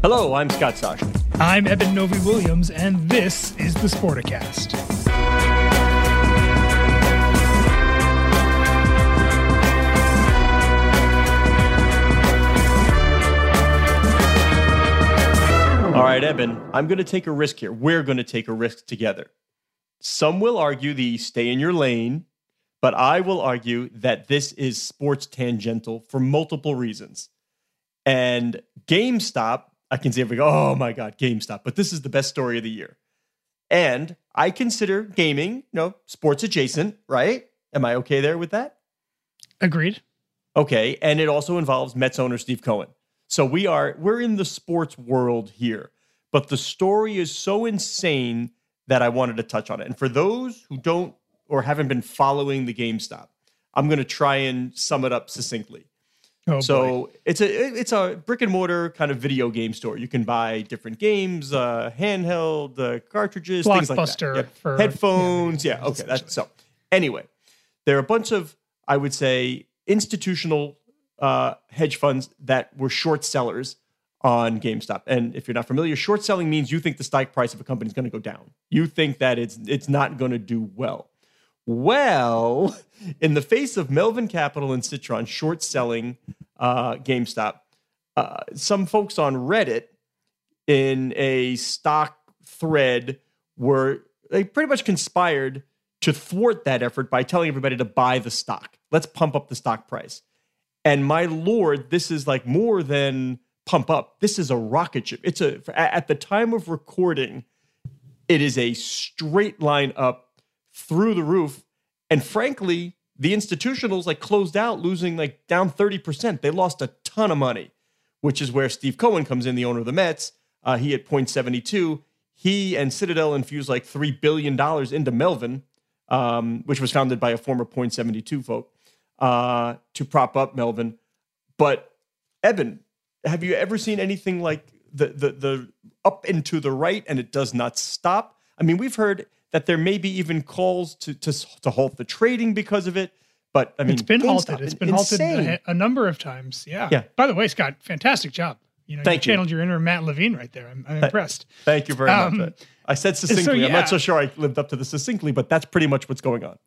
Hello, I'm Scott Soshnick. I'm Eben Novy-Williams, and this is the Sporticast. All right, Eben, I'm going to take a risk here. We're going to take a risk together. Some will argue the stay in your lane, but I will argue that this is sports tangential for multiple reasons. And GameStop, I can see say, go, oh my God, GameStop, but this is the best story of the year. And I consider gaming, you know, sports adjacent, right? Am I okay there with that? Agreed. Okay, and it also involves Mets owner Steve Cohen. So we are we're in the sports world here, but the story is so insane that I wanted to touch on it. And for those who don't or haven't been following the GameStop, I'm going to try and sum it up succinctly. Oh, so boy. it's a it's a brick and mortar kind of video game store. You can buy different games, uh, handheld uh, cartridges, things like that. For- headphones. yeah, Yeah, okay. That's so. Anyway, there are a bunch of I would say institutional uh, hedge funds that were short sellers on GameStop. And if you're not familiar, short selling means you think the stock price of a company is going to go down. You think that it's it's not going to do well. Well, in the face of Melvin Capital and Citron short selling uh, GameStop, uh, some folks on Reddit in a stock thread were they pretty much conspired to thwart that effort by telling everybody to buy the stock. Let's pump up the stock price. And my lord, this is like more than pump up. This is a rocket ship. It's a at the time of recording, it is a straight line up through the roof. And frankly, the institutionals like closed out, losing like down 30%. They lost a ton of money, which is where Steve Cohen comes in, the owner of the Mets. Uh, he at point 72. He and Citadel infused like $3 billion into Melvin, um, which was founded by a former point 72 folk, uh, to prop up Melvin. But Eben, have you ever seen anything like the, the the up and to the right and it does not stop? I mean, we've heard that there may be even calls to to, to halt the trading because of it. But I mean, it's been halted. It's been insane. halted a, a number of times. Yeah. Yeah. By the way, Scott, fantastic job. You know, Thank you you. channeled your inner Matt Levine right there. I'm, I'm impressed. Thank you very Um, much. I said succinctly. I'm not so sure I lived up to the succinctly, but that's pretty much what's going on.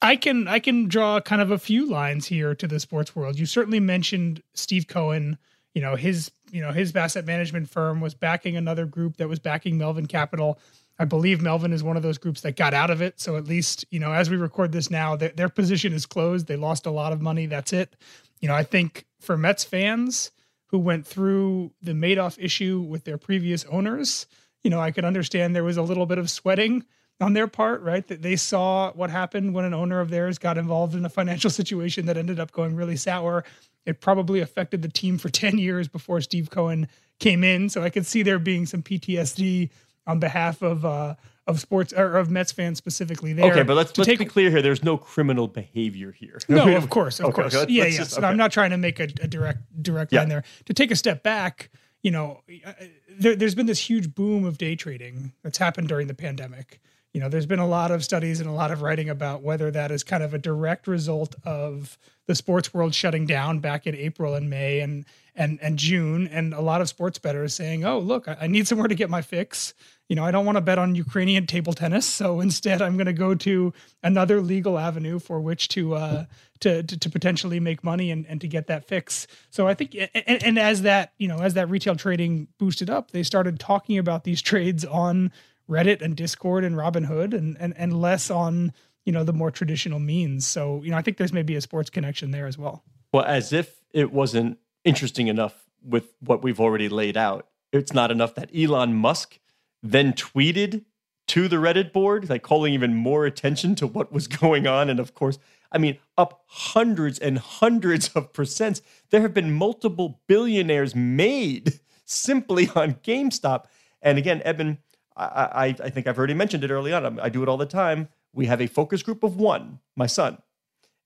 I can I can draw kind of a few lines here to the sports world. You certainly mentioned Steve Cohen. You know his you know his asset management firm was backing another group that was backing Melvin Capital. I believe Melvin is one of those groups that got out of it. So at least you know as we record this now, their, position is closed. They lost a lot of money. That's it. You know I think for Mets fans who went through the Madoff issue with their previous owners, you know I could understand there was a little bit of sweating on their part, right? That they saw what happened when an owner of theirs got involved in a financial situation that ended up going really sour. It probably affected the team for 10 years before Steve Cohen came in. So I could see there being some PTSD on behalf of uh of sports or of Mets fans specifically there. Okay, but let's let's take be clear here. There's no criminal behavior here. no, of course, of Okay, course. let's- yeah, let's yeah. just- So I'm not trying to make a, a direct direct Yeah. line there. To take a step back, you know, uh, there, there's been this huge boom of day trading that's happened during the pandemic. you know, there's been a lot of studies and a lot of writing about whether that is kind of a direct result of the sports world shutting down back in April and May and and and June, and a lot of sports bettors saying, "Oh, look, I, need somewhere to get my fix. You know, I don't want to bet on Ukrainian table tennis, so instead, I'm going to go to another legal avenue for which to uh, to, to, to potentially make money and, and to get that fix." So I think, and, and as that you know, as that retail trading boosted up, they started talking about these trades on Reddit and Discord and Robinhood, and and and less on you know the more traditional means. So you know, I think there's maybe a sports connection there as well. Well, as if it wasn't interesting enough with what we've already laid out. It's not enough that Elon Musk then tweeted to the Reddit board, like calling even more attention to what was going on. And of course, I mean, up hundreds and hundreds of percents. There have been multiple billionaires made simply on GameStop. And again, Eben, I, I, I think I've already mentioned it early on. I do it all the time. We have a focus group of one, my son,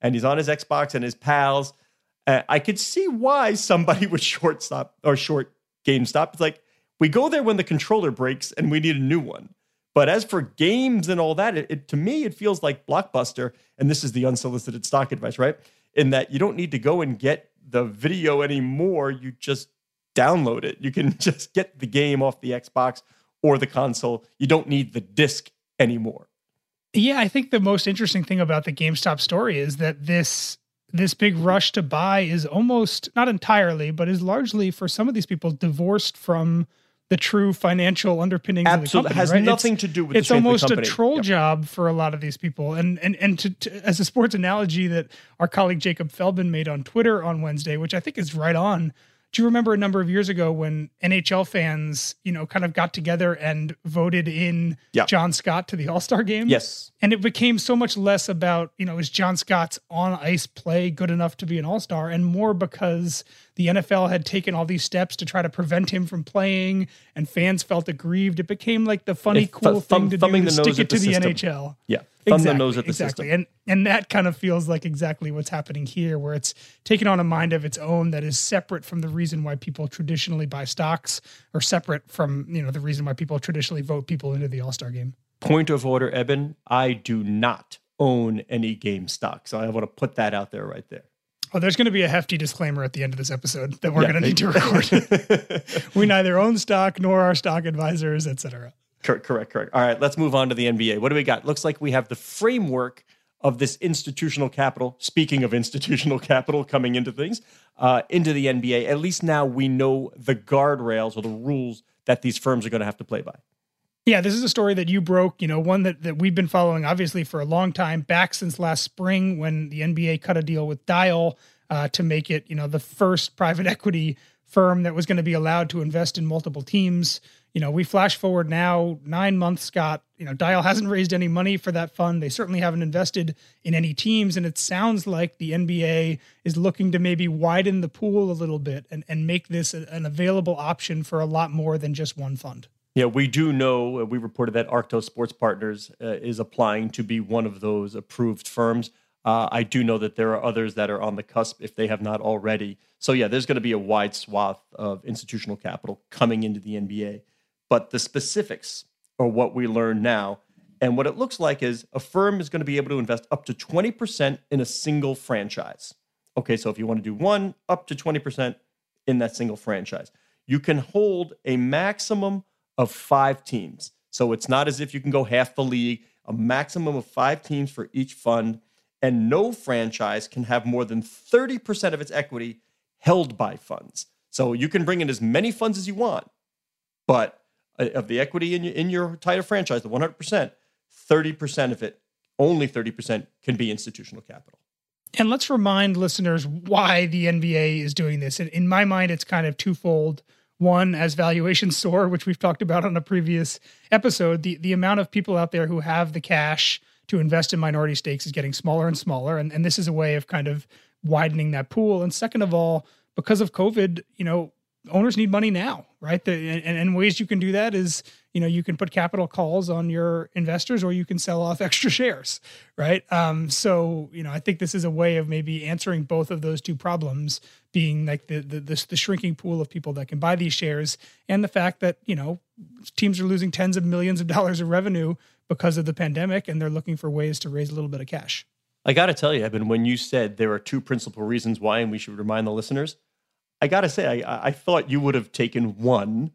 and he's on his Xbox and his pals uh, I could see why somebody would short stop or short GameStop. It's like we go there when the controller breaks and we need a new one. But as for games and all that, it, it, to me it feels like Blockbuster, and this is the unsolicited stock advice, right? In that you don't need to go and get the video anymore. You just download it. You can just get the game off the Xbox or the console. You don't need the disc anymore. Yeah, I think the most interesting thing about the GameStop story is that this this big rush to buy is almost not entirely, but is largely for some of these people divorced from the true financial underpinnings Absolutely. of the company. Has right? nothing it's, to do with it's almost a troll yep. job for a lot of these people. And and and to, to, as a sports analogy that our colleague Jacob Feldman made on Twitter on Wednesday, which I think is right on do you remember a number of years ago when NHL fans, you know, kind of got together and voted in yeah. John Scott to the All Star game? Yes. And it became so much less about, you know, is John Scott's on ice play good enough to be an All Star, and more because the NFL had taken all these steps to try to prevent him from playing, and fans felt aggrieved. It became like the funny, cool th- thing to do to stick it to the, the NHL. Yeah thumb exactly, the nose at the exactly. system. And and that kind of feels like exactly what's happening here, where it's taken on a mind of its own that is separate from the reason why people traditionally buy stocks, or separate from you know the reason why people traditionally vote people into the All Star game. Point of order, Eben. I do not own any game stock, so I want to put that out there right there. Oh, there's going to be a hefty disclaimer at the end of this episode that we're yeah, going to need to record. we neither own stock nor our stock advisors, etc. Correct, correct, correct. All right, let's move on to the NBA. What do we got? Looks like we have the framework of this institutional capital. Speaking of institutional capital coming into things, uh, into the NBA, at least now we know the guardrails or the rules that these firms are going to have to play by. Yeah, this is a story that you broke, you know, one that, that we've been following obviously for a long time, back since last spring when the NBA cut a deal with Dyal uh, to make it, you know, the first private equity firm that was going to be allowed to invest in multiple teams you know, we flash forward now nine months, Scott. You know, Dyal hasn't raised any money for that fund. They certainly haven't invested in any teams. And it sounds like the NBA is looking to maybe widen the pool a little bit and, and make this an available option for a lot more than just one fund. Yeah, we do know, uh, we reported that Arctos Sports Partners uh, is applying to be one of those approved firms. Uh, I do know that there are others that are on the cusp if they have not already. So, yeah, there's going to be a wide swath of institutional capital coming into the NBA but the specifics are what we learn now. And what it looks like is a firm is going to be able to invest up to 20% in a single franchise. Okay, so if you want to do one, up to 20% in that single franchise. You can hold a maximum of five teams. So it's not as if you can go half the league, a maximum of five teams for each fund. And no franchise can have more than 30% of its equity held by funds. So you can bring in as many funds as you want, but uh, of the equity in your, in your title franchise, the 100%, 30% of it, only 30% can be institutional capital. And let's remind listeners why the NBA is doing this. In my mind, it's kind of twofold. One, as valuations soar, which we've talked about on a previous episode, the, the amount of people out there who have the cash to invest in minority stakes is getting smaller and smaller. And, and this is a way of kind of widening that pool. And second of all, because of COVID, you know, owners need money now, right? The, and, and ways you can do that is, you know, you can put capital calls on your investors or you can sell off extra shares, right? Um, so, you know, I think this is a way of maybe answering both of those two problems being like the, the, the, the shrinking pool of people that can buy these shares and the fact that, you know, teams are losing tens of millions of dollars of revenue because of the pandemic, and they're looking for ways to raise a little bit of cash. I got to tell you, Eben, when you said there are two principal reasons why, and we should remind the listeners, I got to say, I, I thought you would have taken one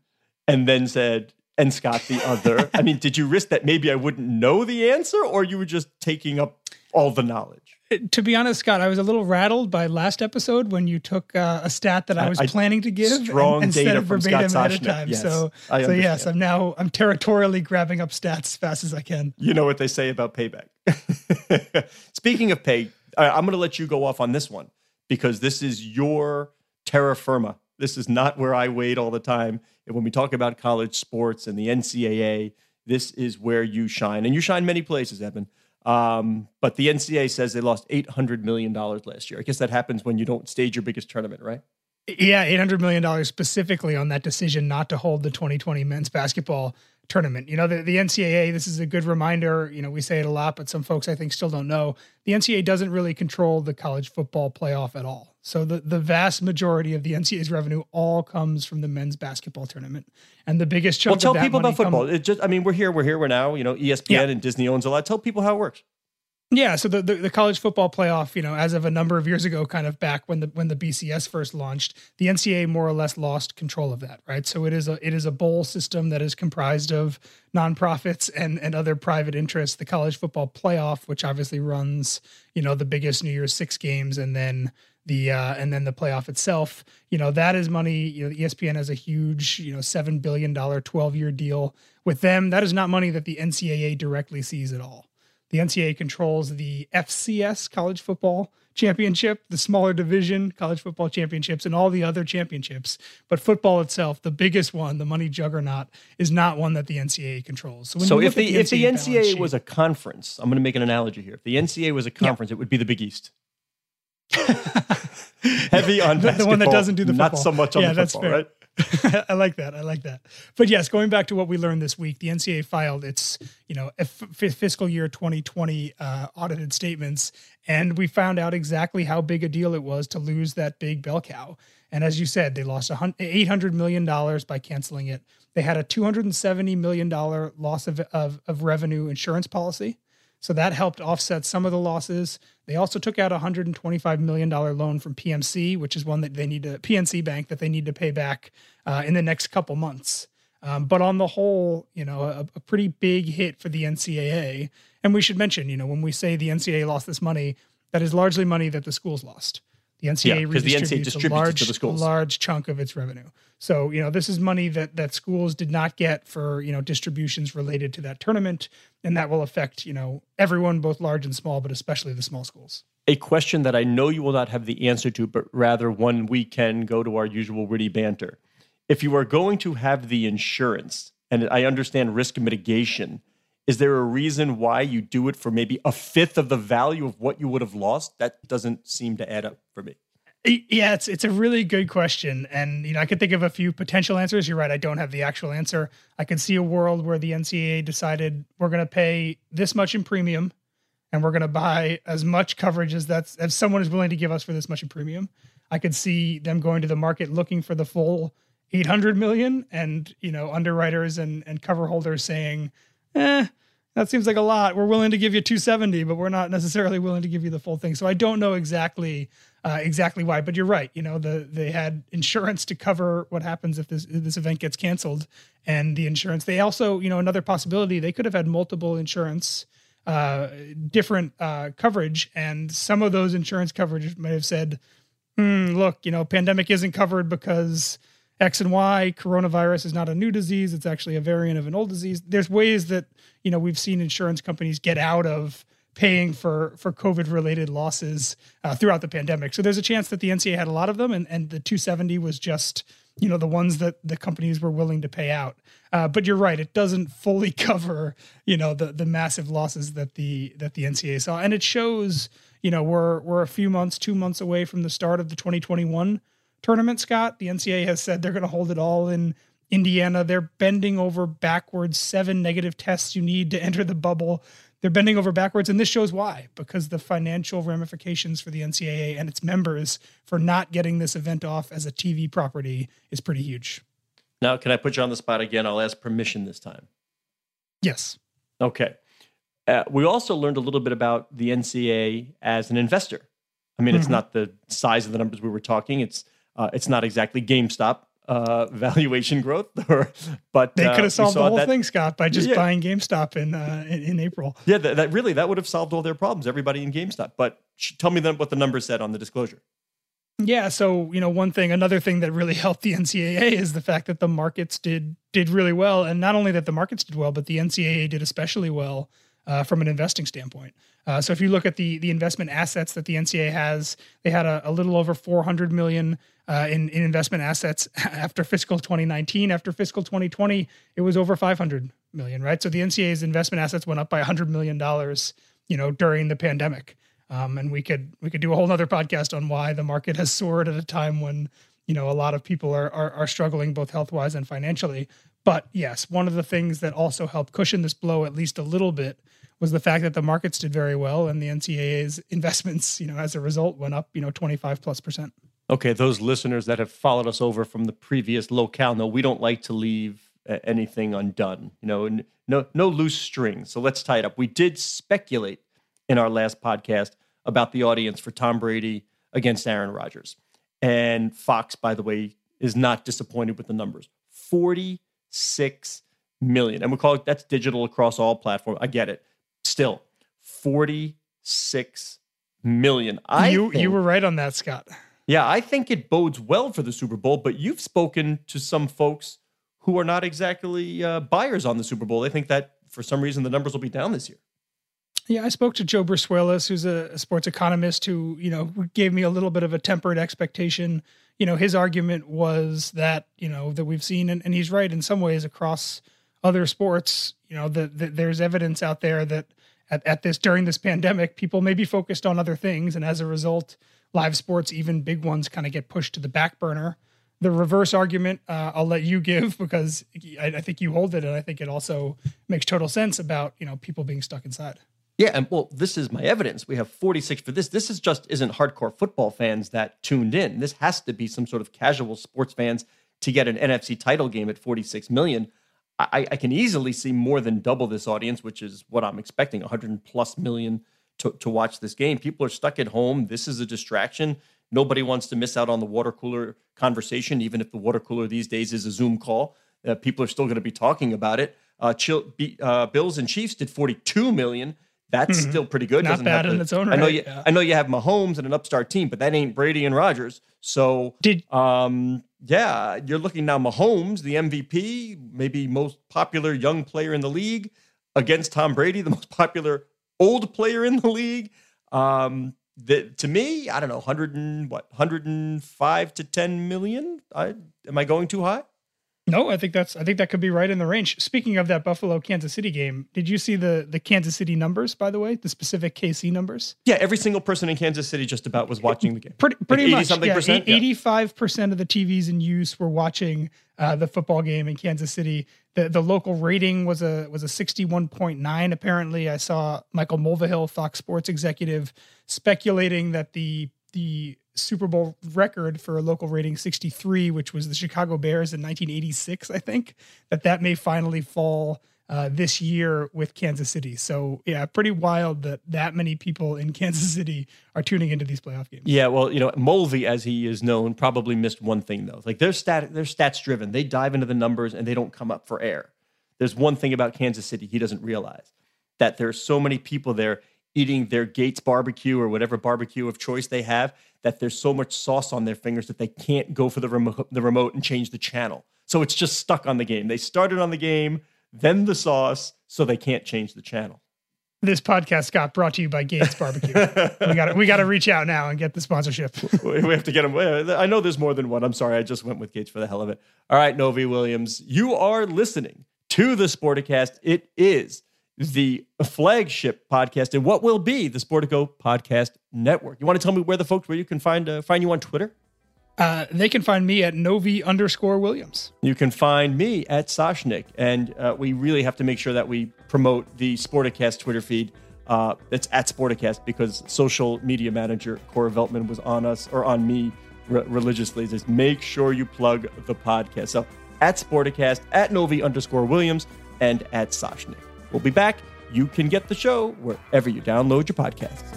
and then said, and Scott the other. I mean, did you risk that maybe I wouldn't know the answer, or you were just taking up all the knowledge? to be honest, Scott, I was a little rattled by last episode when you took uh, a stat that I was I, planning to give strong and, data from verbatim Scott ahead of time. Yes, so, so yes, I'm now I'm territorially grabbing up stats as fast as I can. You know what they say about payback. Speaking of pay, I'm going to let you go off on this one because this is your terra firma. This is not where I wait all the time. And when we talk about college sports and the NCAA, this is where you shine, and you shine many places, Evan. Um, but the NCAA says they lost $800 million last year. I guess that happens when you don't stage your biggest tournament, right? Yeah, $800 million specifically on that decision not to hold the 2020 men's basketball tournament. You know, the, the NCAA, this is a good reminder. You know, we say it a lot, but some folks I think still don't know. The NCAA doesn't really control the college football playoff at all. So the, the vast majority of the NCAA's revenue all comes from the men's basketball tournament. And the biggest chunk well, tell people about football. It just I mean, we're here, we're here, we're now, you know, ESPN yeah. and Disney owns a lot. Tell people how it works. Yeah, so the, the, the college football playoff, you know, as of a number of years ago, kind of back when the when the BCS first launched, the NCAA more or less lost control of that, right? So it is a it is a bowl system that is comprised of nonprofits and and other private interests. The college football playoff, which obviously runs, you know, the biggest New Year's Six games, and then the uh, and then the playoff itself. You know, that is money. You know, ESPN has a huge, you know, seven billion dollar twelve year deal with them. That is not money that the NCAA directly sees at all. The NCAA controls the FCS college football championship, the smaller division college football championships, and all the other championships. But football itself, the biggest one, the money juggernaut, is not one that the NCAA controls. So, so if the, the if the NCAA sheet, was a conference, I'm going to make an analogy here. If the NCAA was a conference, yeah. it would be the Big East. Heavy on the, the, one that doesn't do the football. not so much on yeah, the football, right? I like that. I like that. But yes, going back to what we learned this week, the NCAA filed its, you know, f- fiscal year 2020 uh, audited statements, and we found out exactly how big a deal it was to lose that big bell cow. And as you said, they lost $800 million by canceling it. They had a $270 million loss of, of, of revenue insurance policy. So that helped offset some of the losses. They also took out a $125 million loan from PMC, which is one that they need to, PNC Bank, that they need to pay back uh, in the next couple months. Um, but on the whole, you know, a, a, pretty big hit for the NCAA. And we should mention, you know, when we say the NCAA lost this money, that is largely money that the schools lost. The NCAA yeah, redistributes, the NCAA distributes a large, to the schools. large chunk of its revenue. So, you know, this is money that that schools did not get for, you know, distributions related to that tournament. And that will affect, you know, everyone, both large and small, but especially the small schools. A question that I know you will not have the answer to, but rather one we can go to our usual witty banter. If you are going to have the insurance, and I understand risk mitigation, is there a reason why you do it for maybe a fifth of the value of what you would have lost? That doesn't seem to add up for me. Yeah, it's it's a really good question, and you know I could think of a few potential answers. You're right; I don't have the actual answer. I could see a world where the NCAA decided we're going to pay this much in premium, and we're going to buy as much coverage as that's as someone is willing to give us for this much in premium. I could see them going to the market looking for the full 800 million, and you know underwriters and and cover holders saying, "Eh, that seems like a lot. We're willing to give you 270, but we're not necessarily willing to give you the full thing. So I don't know exactly uh, exactly why. But you're right. You know, the they had insurance to cover what happens if this if this event gets canceled, and the insurance. They also, you know, another possibility they could have had multiple insurance, uh, different uh, coverage, and some of those insurance coverage might have said, hmm, "Look, you know, pandemic isn't covered because." X and Y, coronavirus is not a new disease. It's actually a variant of an old disease. There's ways that, you know, we've seen insurance companies get out of paying for for COVID related losses uh, throughout the pandemic. So there's a chance that the NCAA had a lot of them, and and the 270 was just you know the ones that the companies were willing to pay out. Uh, but you're right; it doesn't fully cover you know the the massive losses that the that the NCAA saw, and it shows you know we're we're a few months, two months away from the start of the 2021 tournament, Scott. The NCAA has said they're going to hold it all in Indiana. They're bending over backwards, seven negative tests you need to enter the bubble. They're bending over backwards. And this shows why because the financial ramifications for the NCAA and its members for not getting this event off as a TV property is pretty huge. Now, can I put you on the spot again? I'll ask permission this time. Yes. Okay. Uh, we also learned a little bit about the NCAA as an investor. I mean, mm-hmm. it's not the size of the numbers we were talking. It's uh, it's not exactly GameStop uh, valuation growth, or, but they could have uh, solved the whole that, thing, Scott, by just yeah. buying GameStop in, uh, in, in April. Yeah, that, that, really that would have solved all their problems. Everybody in GameStop. But tell me then what the numbers said on the disclosure. Yeah, so you know, one thing, another thing that really helped the NCAA is the fact that the markets did did really well, and not only that the markets did well, but the NCAA did especially well uh, from an investing standpoint. Uh, so if you look at the the investment assets that the NCAA has, they had a, a little over 400 million uh, in in investment assets after fiscal 2019. After fiscal 2020, it was over 500 million. Right. So the NCAA's investment assets went up by 100 million dollars. You know, during the pandemic. Um, and we could we could do a whole other podcast on why the market has soared at a time when you know a lot of people are are, are struggling both health wise and financially. But yes, one of the things that also helped cushion this blow at least a little bit was the fact that the markets did very well and the NCAA's investments, you know, as a result went up, you know, 25 plus percent. Okay, those listeners that have followed us over from the previous locale know we don't like to leave anything undone. You know, no no loose strings. So let's tie it up. We did speculate in our last podcast about the audience for Tom Brady against Aaron Rodgers. And Fox, by the way, is not disappointed with the numbers 46 million. And we call it that's digital across all platforms. I get it. Still, 46 million. I you, think, you were right on that, Scott. Yeah, I think it bodes well for the Super Bowl, but you've spoken to some folks who are not exactly uh, buyers on the Super Bowl. They think that for some reason the numbers will be down this year. Yeah, I spoke to Joe Brusuelas, who's a, sports economist, who you know gave me a little bit of a tempered expectation. You know, his argument was that you know that we've seen, and, and he's right in some ways across other sports. You know, that the, there's evidence out there that at, at this during this pandemic, people may be focused on other things, and as a result, live sports, even big ones, kind of get pushed to the back burner. The reverse argument, uh, I'll let you give because I, I think you hold it, and I think it also makes total sense about you know people being stuck inside. Yeah, and well, this is my evidence. We have 46 for this. This is just isn't hardcore football fans that tuned in. This has to be some sort of casual sports fans to get an NFC title game at 46 million. I, I can easily see more than double this audience, which is what I'm expecting 100 plus million to, to watch this game. People are stuck at home. This is a distraction. Nobody wants to miss out on the water cooler conversation, even if the water cooler these days is a Zoom call. Uh, people are still going to be talking about it. Uh, uh, Bills and Chiefs did 42 million. That's mm-hmm. still pretty good. Not Doesn't bad in its own right. I know you. Yeah. I know you have Mahomes and an upstart team, but that ain't Brady and Rodgers. So, did um, yeah, you're looking now. Mahomes, the MVP, maybe most popular young player in the league, against Tom Brady, the most popular old player in the league. Um, the, to me, I don't know, hundred and what, hundred and five to ten million. I am I going too high? No, I think that's I think that could be right in the range. Speaking of that Buffalo Kansas City game, did you see the the Kansas City numbers by the way, the specific KC numbers? Yeah, every single person in Kansas City just about was watching the game. Pretty pretty like 80 much. Something yeah, percent. Eighty five percent of the TVs in use were watching uh, the football game in Kansas City. The the local rating was a was a sixty one point nine. Apparently, I saw Michael Mulvihill, Fox Sports executive, speculating that the the Super Bowl record for a local rating 63, which was the Chicago Bears in 1986, I think, that that may finally fall uh, this year with Kansas City. So yeah, pretty wild that that many people in Kansas City are tuning into these playoff games. Yeah, well, you know, Mulvey, as he is known, probably missed one thing though. Like they're stat, they're stats driven. They dive into the numbers and they don't come up for air. There's one thing about Kansas City he doesn't realize that there's so many people there eating their Gates barbecue or whatever barbecue of choice they have that there's so much sauce on their fingers that they can't go for the remote, the remote and change the channel. So it's just stuck on the game. They started on the game, then the sauce, so they can't change the channel. This podcast got brought to you by Gates Barbecue. we got we got to reach out now and get the sponsorship. we have to get them. I know there's more than one. I'm sorry, I just went with Gates for the hell of it. All right, Novy-Williams, you are listening to the Sporticast. It is the flagship podcast and what will be the Sportico Podcast Network. You want to tell me where the folks where you can find uh, find you on Twitter? Uh, they can find me at Novy underscore Williams. You can find me at Soshnick. And uh, we really have to make sure that we promote the Sporticast Twitter feed. Uh, it's at Sporticast because social media manager Cora Veltman was on us or on me re- religiously. Just make sure you plug the podcast. So at Sporticast, at Novy underscore Williams, and at Soshnick. We'll be back. You can get the show wherever you download your podcasts.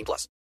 18 plus.